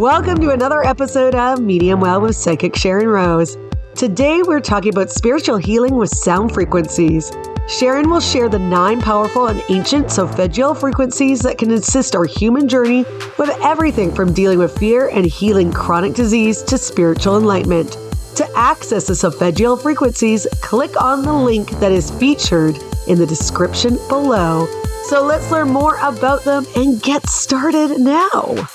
Welcome to another episode of Medium Well with Psychic Sharon Rose. Today we're talking about spiritual healing with sound frequencies. Sharon will share the nine powerful and ancient solfeggio frequencies that can assist our human journey with everything from dealing with fear and healing chronic disease to spiritual enlightenment. To access the solfeggio frequencies, click on the link that is featured in the description below. So let's learn more about them and get started now.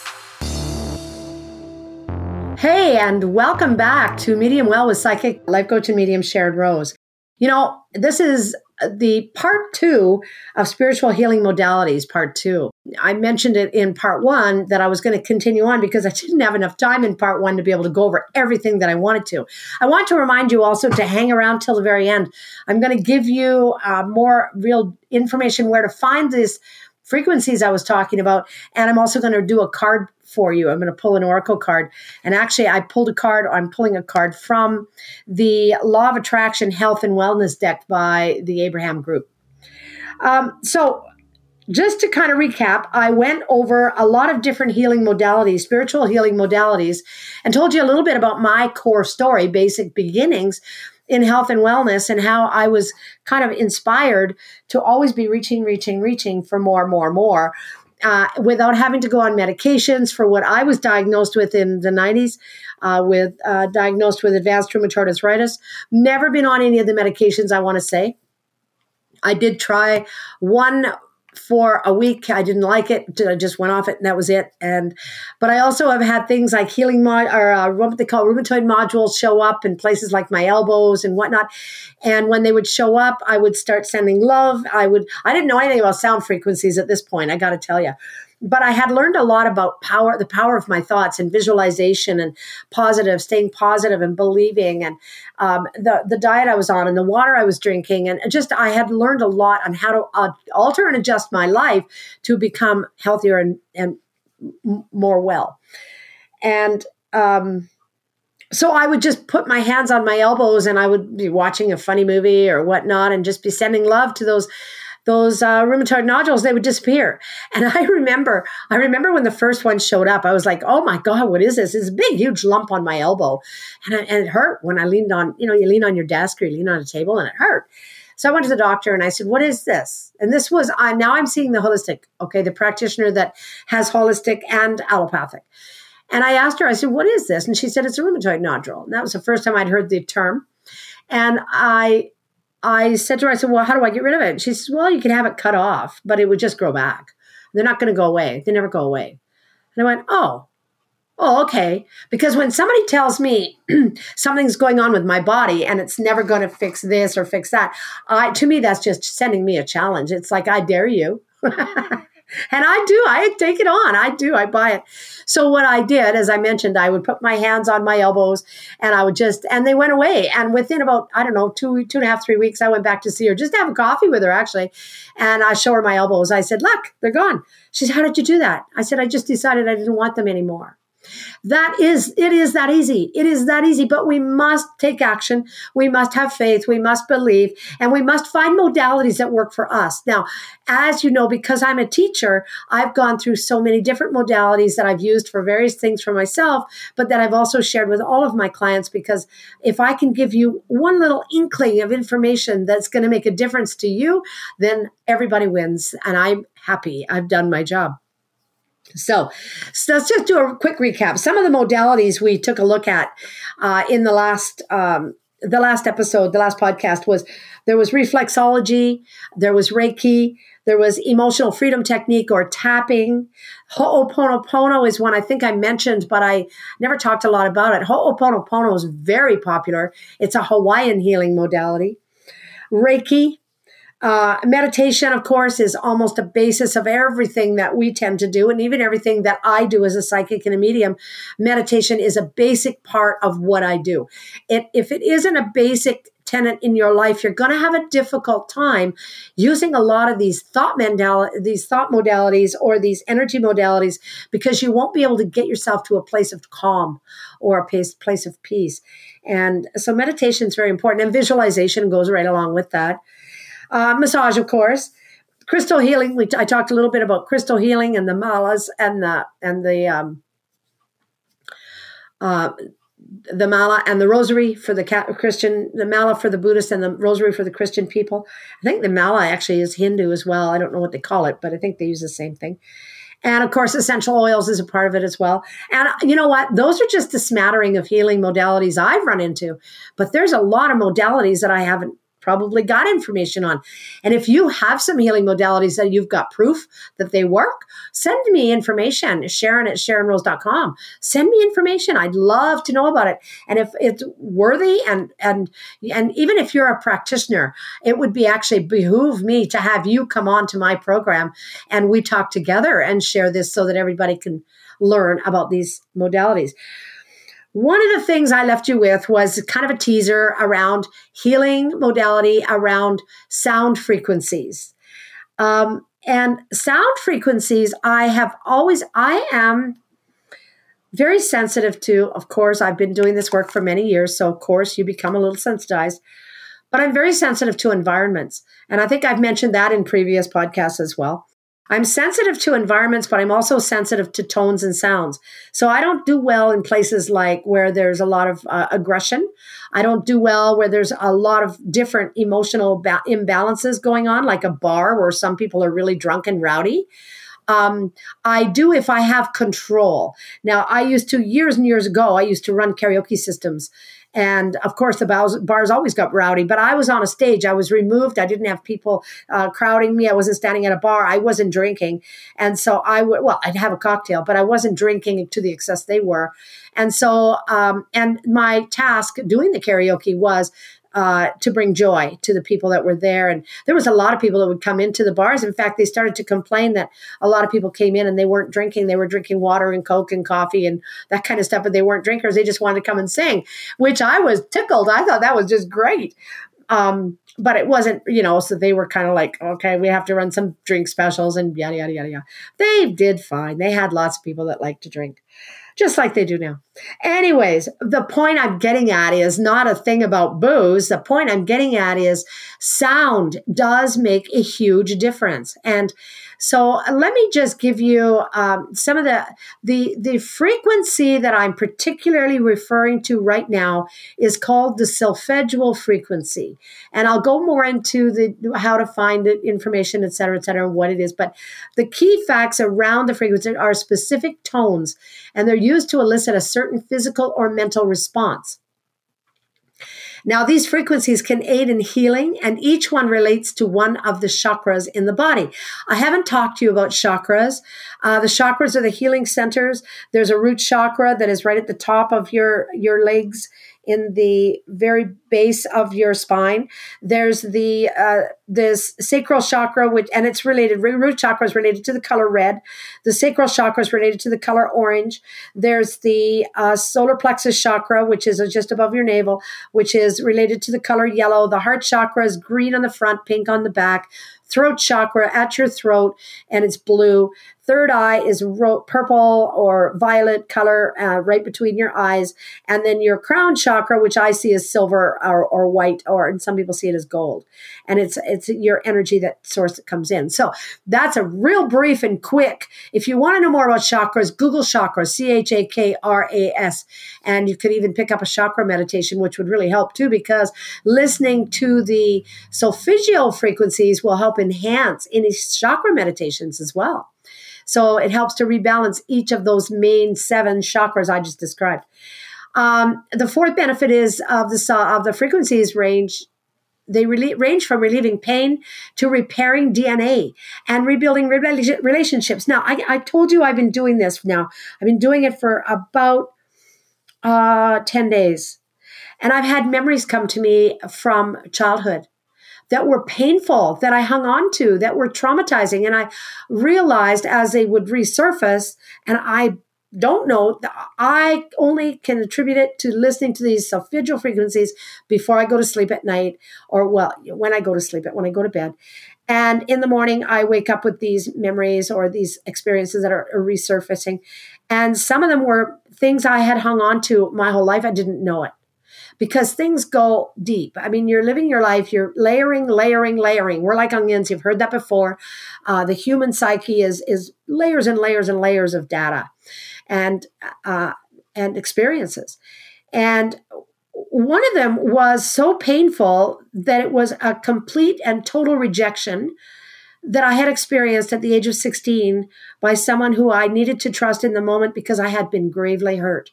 Hey, and welcome back to Medium Well with Psychic Life Coach and Medium Sharon Rose. You know, this is the part two of spiritual healing modalities, part two. I mentioned it in part one that I was going to continue on because I didn't have enough time in part one to be able to go over everything that I wanted to. I want to remind you also to hang around till the very end. I'm going to give you uh, more real information where to find these frequencies I was talking about. And I'm also going to do a card for you. I'm going to pull an oracle card. And actually, I pulled a card, I'm pulling a card from the Law of Attraction Health and Wellness deck by the Abraham Group. Um, so, just to kind of recap, I went over a lot of different healing modalities, spiritual healing modalities, and told you a little bit about my core story, basic beginnings in health and wellness, and how I was kind of inspired to always be reaching, reaching, reaching for more, more, more uh, without having to go on medications for what I was diagnosed with in the 90s, uh, with uh, diagnosed with advanced rheumatoid arthritis. Never been on any of the medications, I want to say. I did try one for a week. I didn't like it. I just went off it, and that was it. And but I also have had things like healing mod or uh, what they call rheumatoid nodules show up in places like my elbows and whatnot. And when they would show up, I would start sending love. I would. I didn't know anything about sound frequencies at this point. I got to tell you but I had learned a lot about power, the power of my thoughts and visualization and positive, staying positive and believing and um, the, the diet I was on and the water I was drinking. And just, I had learned a lot on how to uh, alter and adjust my life to become healthier and, and more well. And, um, so I would just put my hands on my elbows and I would be watching a funny movie or whatnot and just be sending love to those those uh, rheumatoid nodules, they would disappear. And I remember, I remember when the first one showed up, I was like, oh my God, what is this? It's a big, huge lump on my elbow. And, I, and it hurt when I leaned on, you know, you lean on your desk or you lean on a table and it hurt. So I went to the doctor and I said, What is this? And this was, uh, now I'm seeing the holistic, okay, the practitioner that has holistic and allopathic. And I asked her, I said, What is this? And she said, It's a rheumatoid nodule. And that was the first time I'd heard the term. And I I said to her, I said, Well, how do I get rid of it? And she says, Well, you can have it cut off, but it would just grow back. They're not going to go away. They never go away. And I went, Oh, oh, okay. Because when somebody tells me something's going on with my body and it's never going to fix this or fix that, I, to me, that's just sending me a challenge. It's like, I dare you. And I do, I take it on. I do, I buy it. So what I did, as I mentioned, I would put my hands on my elbows and I would just, and they went away. And within about, I don't know, two, two and a half, three weeks, I went back to see her just to have a coffee with her actually. And I show her my elbows. I said, look, they're gone. She said, how did you do that? I said, I just decided I didn't want them anymore. That is, it is that easy. It is that easy, but we must take action. We must have faith. We must believe and we must find modalities that work for us. Now, as you know, because I'm a teacher, I've gone through so many different modalities that I've used for various things for myself, but that I've also shared with all of my clients because if I can give you one little inkling of information that's going to make a difference to you, then everybody wins. And I'm happy. I've done my job. So, so, let's just do a quick recap. Some of the modalities we took a look at uh, in the last um, the last episode, the last podcast was there was reflexology, there was Reiki, there was emotional freedom technique or tapping. Ho'oponopono is one I think I mentioned, but I never talked a lot about it. Ho'oponopono is very popular. It's a Hawaiian healing modality. Reiki, uh, meditation, of course, is almost a basis of everything that we tend to do, and even everything that I do as a psychic and a medium. Meditation is a basic part of what I do. It, if it isn't a basic tenant in your life, you're going to have a difficult time using a lot of these thought modal- these thought modalities or these energy modalities because you won't be able to get yourself to a place of calm or a place, place of peace. And so meditation is very important, and visualization goes right along with that. Uh, massage, of course. Crystal healing. We, I talked a little bit about crystal healing and the malas and the and the um, uh, the mala and the rosary for the Christian, the mala for the Buddhist, and the rosary for the Christian people. I think the mala actually is Hindu as well. I don't know what they call it, but I think they use the same thing. And of course, essential oils is a part of it as well. And you know what? Those are just a smattering of healing modalities I've run into. But there's a lot of modalities that I haven't probably got information on. And if you have some healing modalities that you've got proof that they work, send me information, Sharon at SharonRose.com. Send me information. I'd love to know about it. And if it's worthy and and and even if you're a practitioner, it would be actually behoove me to have you come on to my program and we talk together and share this so that everybody can learn about these modalities. One of the things I left you with was kind of a teaser around healing modality around sound frequencies. Um, and sound frequencies, I have always, I am very sensitive to. Of course, I've been doing this work for many years. So, of course, you become a little sensitized. But I'm very sensitive to environments. And I think I've mentioned that in previous podcasts as well. I'm sensitive to environments, but I'm also sensitive to tones and sounds. So I don't do well in places like where there's a lot of uh, aggression. I don't do well where there's a lot of different emotional ba- imbalances going on, like a bar where some people are really drunk and rowdy. Um, I do if I have control. Now, I used to, years and years ago, I used to run karaoke systems and of course, the bars, always got rowdy, but I was on a stage. I was removed. I didn't have people uh, crowding me. I wasn't standing at a bar. I wasn't drinking. And so I would, well, I'd have a cocktail, but I wasn't drinking to the excess they were. And so, um, and my task doing the karaoke was uh, to bring joy to the people that were there. And there was a lot of people that would come into the bars. In fact, they started to complain that a lot of people came in and they weren't drinking. They were drinking water and Coke and coffee and that kind of stuff, but they weren't drinkers. They just wanted to come and sing, which I was tickled. I thought that was just great. Um, but it wasn't, you know, so they were kind of like, okay, we have to run some drink specials and yada, yada, yada, yada. They did fine. They had lots of people that liked to drink just like they do now. Anyways, the point I'm getting at is not a thing about booze. The point I'm getting at is sound does make a huge difference. And so let me just give you um, some of the, the the frequency that I'm particularly referring to right now is called the solfeggio frequency, and I'll go more into the how to find the information, et cetera, et cetera, what it is. But the key facts around the frequency are specific tones, and they're used to elicit a certain physical or mental response. Now, these frequencies can aid in healing, and each one relates to one of the chakras in the body. I haven't talked to you about chakras. Uh, the chakras are the healing centers. There's a root chakra that is right at the top of your, your legs in the very base of your spine. There's the uh, this sacral chakra, which and it's related. Root chakra is related to the color red. The sacral chakra is related to the color orange. There's the uh, solar plexus chakra, which is just above your navel, which is related to the color yellow. The heart chakra is green on the front, pink on the back throat chakra at your throat, and it's blue. Third eye is ro- purple or violet color uh, right between your eyes. And then your crown chakra, which I see as silver or, or white, or and some people see it as gold. And it's it's your energy that source that comes in. So that's a real brief and quick. If you want to know more about chakras, Google chakras, C H A K R A S. And you could even pick up a chakra meditation, which would really help too, because listening to the solfeggio frequencies will help enhance any chakra meditations as well. So it helps to rebalance each of those main seven chakras I just described. Um, the fourth benefit is of the of the frequencies range. They range from relieving pain to repairing DNA and rebuilding relationships. Now, I, I told you I've been doing this now. I've been doing it for about uh, 10 days. And I've had memories come to me from childhood that were painful, that I hung on to, that were traumatizing. And I realized as they would resurface, and I don't know, I only can attribute it to listening to these solfeggio frequencies before I go to sleep at night, or well, when I go to sleep, when I go to bed. And in the morning, I wake up with these memories or these experiences that are resurfacing. And some of them were things I had hung on to my whole life. I didn't know it because things go deep. I mean, you're living your life, you're layering, layering, layering. We're like onions. You've heard that before. Uh, the human psyche is is layers and layers and layers of data, and uh, and experiences. And one of them was so painful that it was a complete and total rejection that I had experienced at the age of 16 by someone who I needed to trust in the moment because I had been gravely hurt.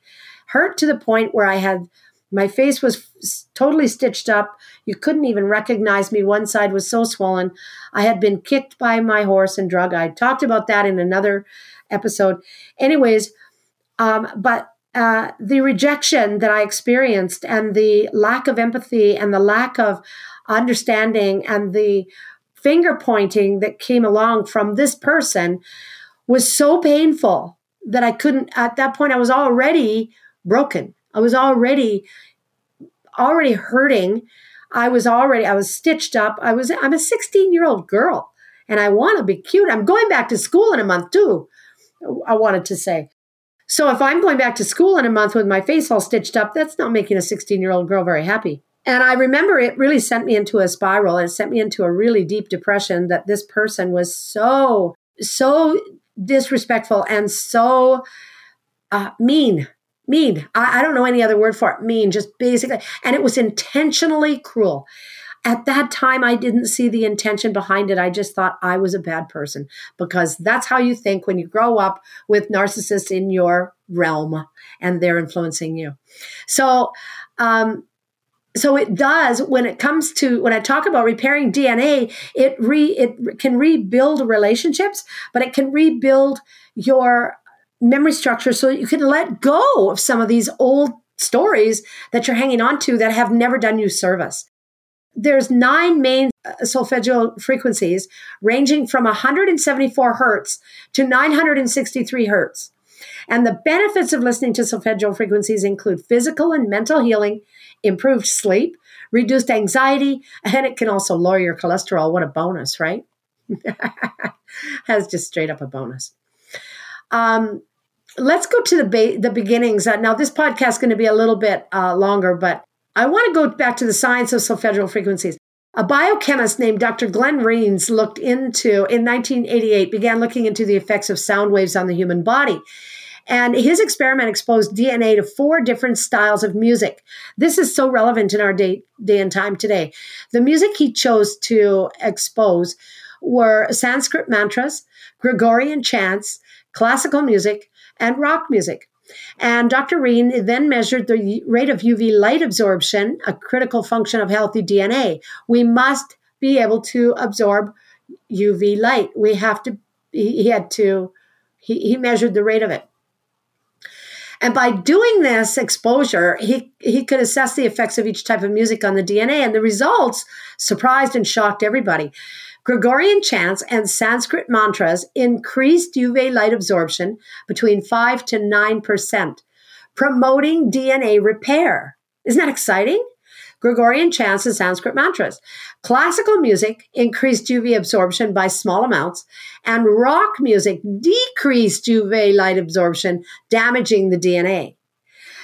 Hurt to the point where I had my face was totally stitched up. You couldn't even recognize me. One side was so swollen. I had been kicked by my horse and drug. I talked about that in another episode. Anyways, um, but uh, the rejection that I experienced and the lack of empathy and the lack of understanding and the finger pointing that came along from this person was so painful that I couldn't, at that point, I was already broken. I was already already hurting. I was already I was stitched up. I was I'm a 16-year-old girl and I want to be cute. I'm going back to school in a month too. I wanted to say. So if I'm going back to school in a month with my face all stitched up, that's not making a 16-year-old girl very happy. And I remember it really sent me into a spiral. It sent me into a really deep depression that this person was so, so disrespectful and so uh, mean mean. I, I, don't know any other word for it. Mean, just basically. And it was intentionally cruel. At that time, I didn't see the intention behind it. I just thought I was a bad person because that's how you think when you grow up with narcissists in your realm and they're influencing you. So, um, so it does when it comes to when i talk about repairing dna it re it can rebuild relationships but it can rebuild your memory structure so you can let go of some of these old stories that you're hanging on to that have never done you service. There's nine main uh, solfeggio frequencies ranging from 174 hertz to 963 hertz. And the benefits of listening to solfeggio frequencies include physical and mental healing, improved sleep, reduced anxiety, and it can also lower your cholesterol. What a bonus, right? That's just straight up a bonus. Um, let's go to the ba- the beginnings. Uh, now, this podcast is going to be a little bit uh, longer, but I want to go back to the science of solfeggio frequencies. A biochemist named Dr. Glenn Reines looked into, in 1988, began looking into the effects of sound waves on the human body. And his experiment exposed DNA to four different styles of music. This is so relevant in our day, day and time today. The music he chose to expose were Sanskrit mantras, Gregorian chants, classical music, and rock music. And Dr. Reines then measured the rate of UV light absorption, a critical function of healthy DNA. We must be able to absorb UV light. We have to, he had to, he, he measured the rate of it. And by doing this exposure, he, he could assess the effects of each type of music on the DNA. And the results surprised and shocked everybody. Gregorian chants and Sanskrit mantras increased UV light absorption between 5 to 9%, promoting DNA repair. Isn't that exciting? Gregorian chants and Sanskrit mantras. Classical music increased UV absorption by small amounts, and rock music decreased UV light absorption, damaging the DNA.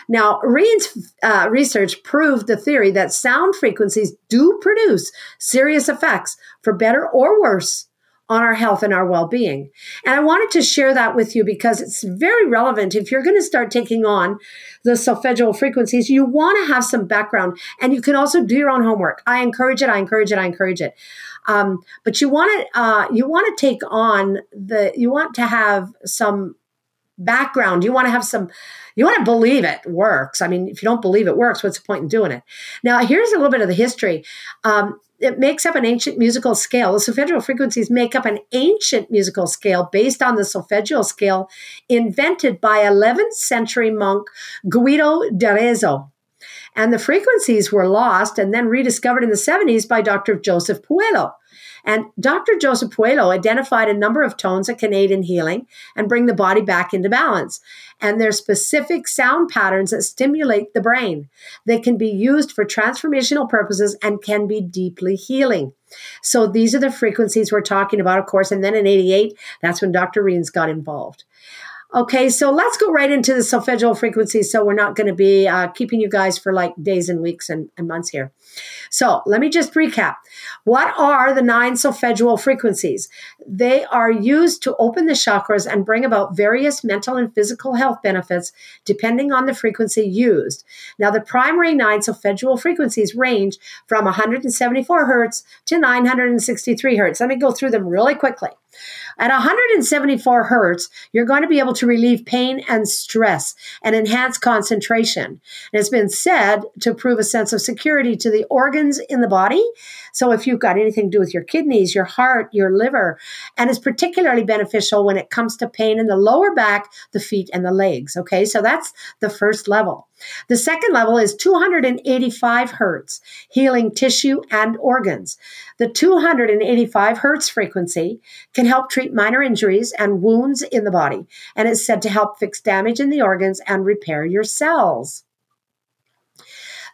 Now, Reines' uh, research proved the theory that sound frequencies do produce serious effects for better or worse on our health and our well being. And I wanted to share that with you because it's very relevant. If you're going to start taking on the solfeggio frequencies, you want to have some background and you can also do your own homework. I encourage it. I encourage it. I encourage it. Um, but you want to, uh, you want to take on the, you want to have some background. You want to have some, you want to believe it works. I mean, if you don't believe it works, what's the point in doing it? Now, here's a little bit of the history. Um, it makes up an ancient musical scale. The solfeggio frequencies make up an ancient musical scale based on the solfeggio scale invented by 11th century monk Guido d'Arezzo. And the frequencies were lost and then rediscovered in the 70s by Dr. Joseph Puleo. And Dr. Joseph Puleo identified a number of tones that can aid in healing and bring the body back into balance. And there's specific sound patterns that stimulate the brain. They can be used for transformational purposes and can be deeply healing. So these are the frequencies we're talking about, of course. And then in 88, that's when Dr. Reines got involved. Okay, so let's go right into the solfeggio frequencies. So we're not going to be uh, keeping you guys for like days and weeks and, and months here. So let me just recap. What are the nine solfeggio frequencies? They are used to open the chakras and bring about various mental and physical health benefits depending on the frequency used. Now, the primary nine solfeggio frequencies range from 174 hertz to 963 hertz. Let me go through them really quickly. At 174 hertz, you're going to be able to relieve pain and stress and enhance concentration. And it's been said to prove a sense of security to the organs in the body. So if you've got anything to do with your kidneys, your heart, your liver, and it's particularly beneficial when it comes to pain in the lower back, the feet, and the legs. Okay, so that's the first level. The second level is 285 hertz, healing tissue and organs. The 285 hertz frequency can help treat minor injuries and wounds in the body, and is said to help fix damage in the organs and repair your cells.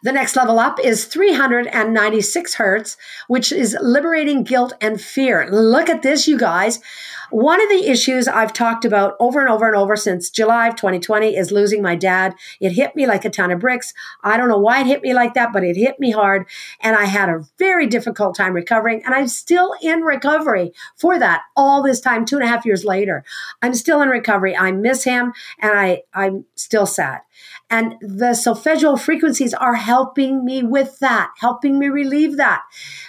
The next level up is 396 hertz, which is liberating guilt and fear. Look at this, you guys. One of the issues I've talked about over and over and over since July of 2020 is losing my dad. It hit me like a ton of bricks. I don't know why it hit me like that, but it hit me hard. And I had a very difficult time recovering. And I'm still in recovery for that all this time, two and a half years later. I'm still in recovery. I miss him and I, I'm still sad. And the solfeggio frequencies are helping me with that, helping me relieve that.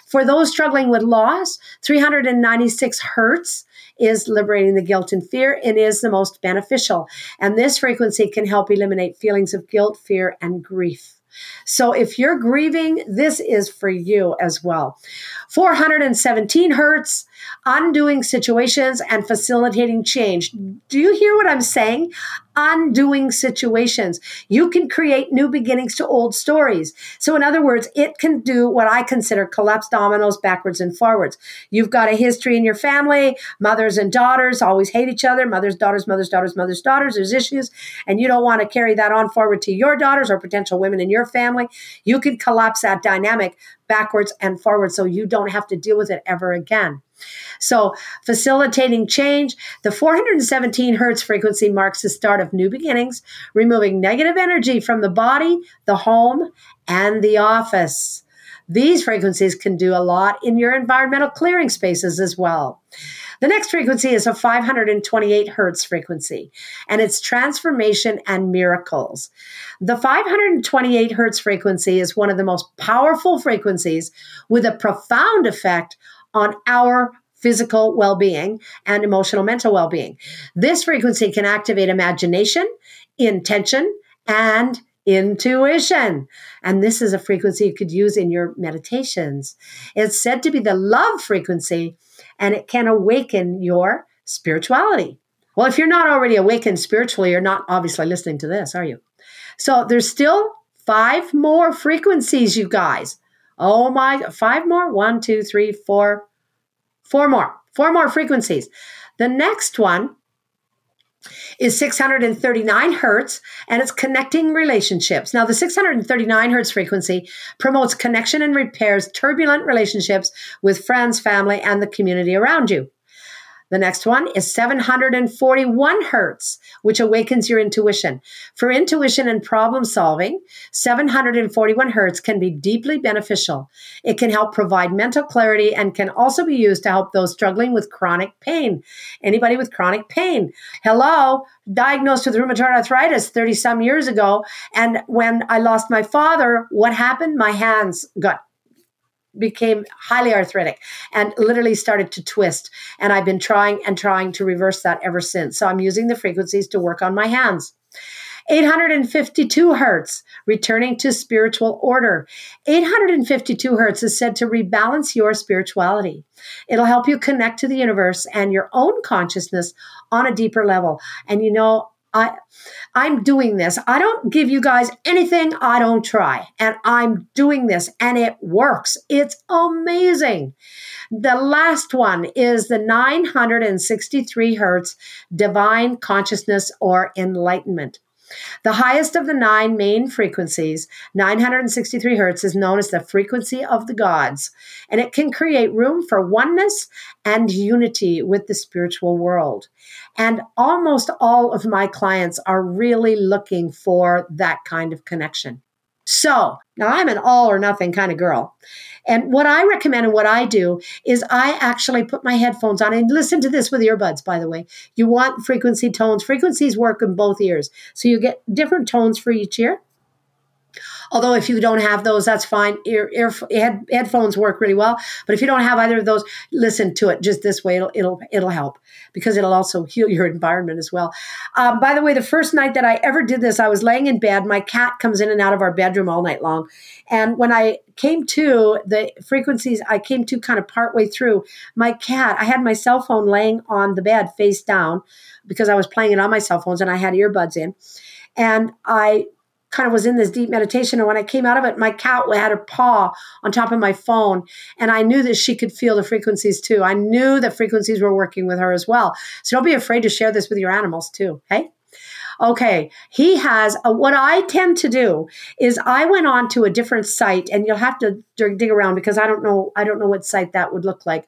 For those struggling with loss, 396 hertz is liberating the guilt and fear and is the most beneficial. And this frequency can help eliminate feelings of guilt, fear, and grief. So if you're grieving, this is for you as well. 417 hertz, undoing situations and facilitating change. Do you hear what I'm saying? Undoing situations. You can create new beginnings to old stories. So, in other words, it can do what I consider collapse dominoes backwards and forwards. You've got a history in your family, mothers and daughters always hate each other, mothers, daughters, mothers, daughters, mothers, daughters. There's issues, and you don't want to carry that on forward to your daughters or potential women in your family. You can collapse that dynamic backwards and forwards so you don't have to deal with it ever again. So, facilitating change, the 417 hertz frequency marks the start of new beginnings, removing negative energy from the body, the home, and the office. These frequencies can do a lot in your environmental clearing spaces as well. The next frequency is a 528 hertz frequency, and it's transformation and miracles. The 528 hertz frequency is one of the most powerful frequencies with a profound effect on our physical well being and emotional mental well being. This frequency can activate imagination, intention, and intuition. And this is a frequency you could use in your meditations. It's said to be the love frequency and it can awaken your spirituality. Well, if you're not already awakened spiritually, you're not obviously listening to this, are you? So there's still five more frequencies, you guys. Oh my, five more? One, two, three, four, four more. Four more frequencies. The next one is 639 hertz and it's connecting relationships. Now, the 639 hertz frequency promotes connection and repairs turbulent relationships with friends, family, and the community around you. The next one is 741 hertz, which awakens your intuition. For intuition and problem solving, 741 hertz can be deeply beneficial. It can help provide mental clarity and can also be used to help those struggling with chronic pain. Anybody with chronic pain? Hello, diagnosed with rheumatoid arthritis 30 some years ago. And when I lost my father, what happened? My hands got became highly arthritic and literally started to twist. And I've been trying and trying to reverse that ever since. So I'm using the frequencies to work on my hands. 852 hertz, returning to spiritual order. 852 hertz is said to rebalance your spirituality. It'll help you connect to the universe and your own consciousness on a deeper level. And you know, I I'm doing this. I don't give you guys anything I don't try. And I'm doing this and it works. It's amazing. The last one is the 963 hertz divine consciousness or enlightenment. The highest of the nine main frequencies, 963 hertz, is known as the frequency of the gods, and it can create room for oneness and unity with the spiritual world. And almost all of my clients are really looking for that kind of connection. So now I'm an all or nothing kind of girl. And what I recommend and what I do is I actually put my headphones on and listen to this with earbuds, by the way. You want frequency tones. Frequencies work in both ears. So you get different tones for each ear. Although if you don't have those, that's fine. Ear, ear head, headphones work really well. But if you don't have either of those, listen to it just this way. It'll it'll it'll help because it'll also heal your environment as well. Um, by the way, the first night that I ever did this, I was laying in bed. My cat comes in and out of our bedroom all night long, and when I came to the frequencies, I came to kind of partway through. My cat, I had my cell phone laying on the bed face down because I was playing it on my cell phones and I had earbuds in. And I kind of was in this deep meditation. And when I came out of it, my cat had her paw on top of my phone. And I knew that she could feel the frequencies too. I knew that frequencies were working with her as well. So don't be afraid to share this with your animals too. Hey? Okay, he has a, what I tend to do is I went on to a different site, and you'll have to dig around because I don't know I don't know what site that would look like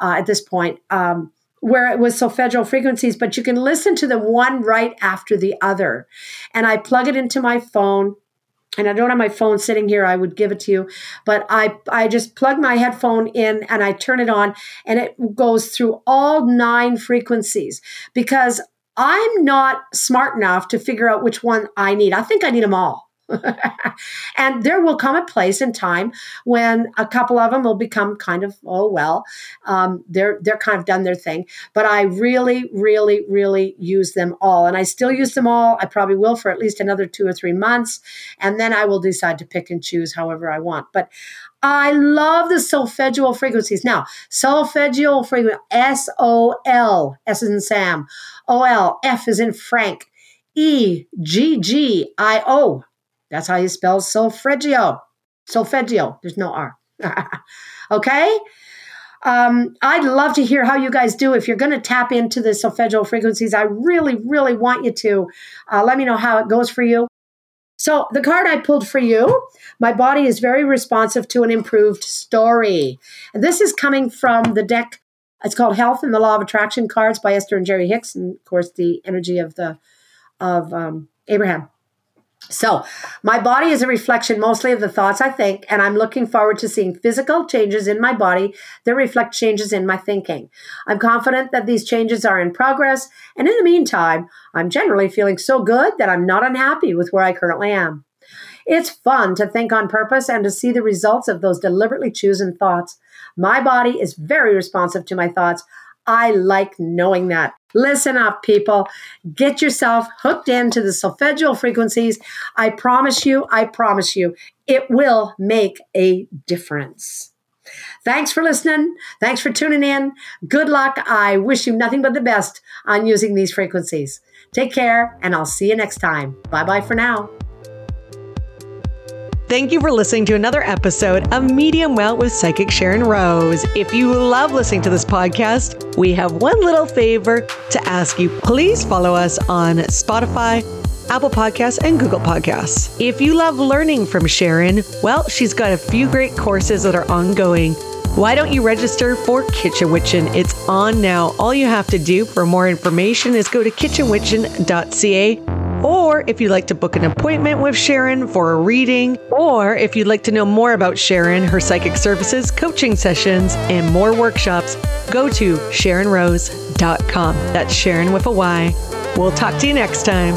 uh, at this point. Um, where it was solfeggio frequencies, but you can listen to them one right after the other. And I plug it into my phone. And I don't have my phone sitting here. I would give it to you, but I I just plug my headphone in and I turn it on, and it goes through all nine frequencies because I'm not smart enough to figure out which one I need. I think I need them all. and there will come a place in time when a couple of them will become kind of oh well um, they're they're kind of done their thing. But i really really really use them all. And i still use them all. I probably will for at least another two or three months. And then i will decide to pick and choose however i want. But I love the solfeggio frequencies. Now, solfeggio frequency, S O L, S is in Sam, O L, F is in Frank, E G G I O. That's how you spell solfeggio. Solfeggio. There's no R. okay? Um, I'd love to hear how you guys do. If you're going to tap into the solfeggio frequencies, I really, really want you to uh, let me know how it goes for you. So, the card I pulled for you, my body is very responsive to an improved story. And this is coming from the deck. It's called Health and the Law of Attraction cards by Esther and Jerry Hicks, and of course, the energy of the of um, Abraham. So, my body is a reflection mostly of the thoughts I think, and I'm looking forward to seeing physical changes in my body that reflect changes in my thinking. I'm confident that these changes are in progress, and in the meantime, I'm generally feeling so good that I'm not unhappy with where I currently am. It's fun to think on purpose and to see the results of those deliberately chosen thoughts. My body is very responsive to my thoughts. I like knowing that. Listen up, people. Get yourself hooked into the solfeggio frequencies. I promise you, I promise you, it will make a difference. Thanks for listening. Thanks for tuning in. Good luck. I wish you nothing but the best on using these frequencies. Take care, and I'll see you next time. Bye bye for now. Thank you for listening to another episode of Medium Well with Psychic Sharon Rose. If you love listening to this podcast, we have one little favor to ask you. Please follow us on Spotify, Apple Podcasts, and Google Podcasts. If you love learning from Sharon, well, she's got a few great courses that are ongoing. Why don't you register for Kitchen Witchin'? It's on now. All you have to do for more information is go to kitchenwitchin.ca or if you'd like to book an appointment with Sharon for a reading, or if you'd like to know more about Sharon, her psychic services, coaching sessions, and more workshops, go to SharonRose.com. That's Sharon with a Y. We'll talk to you next time.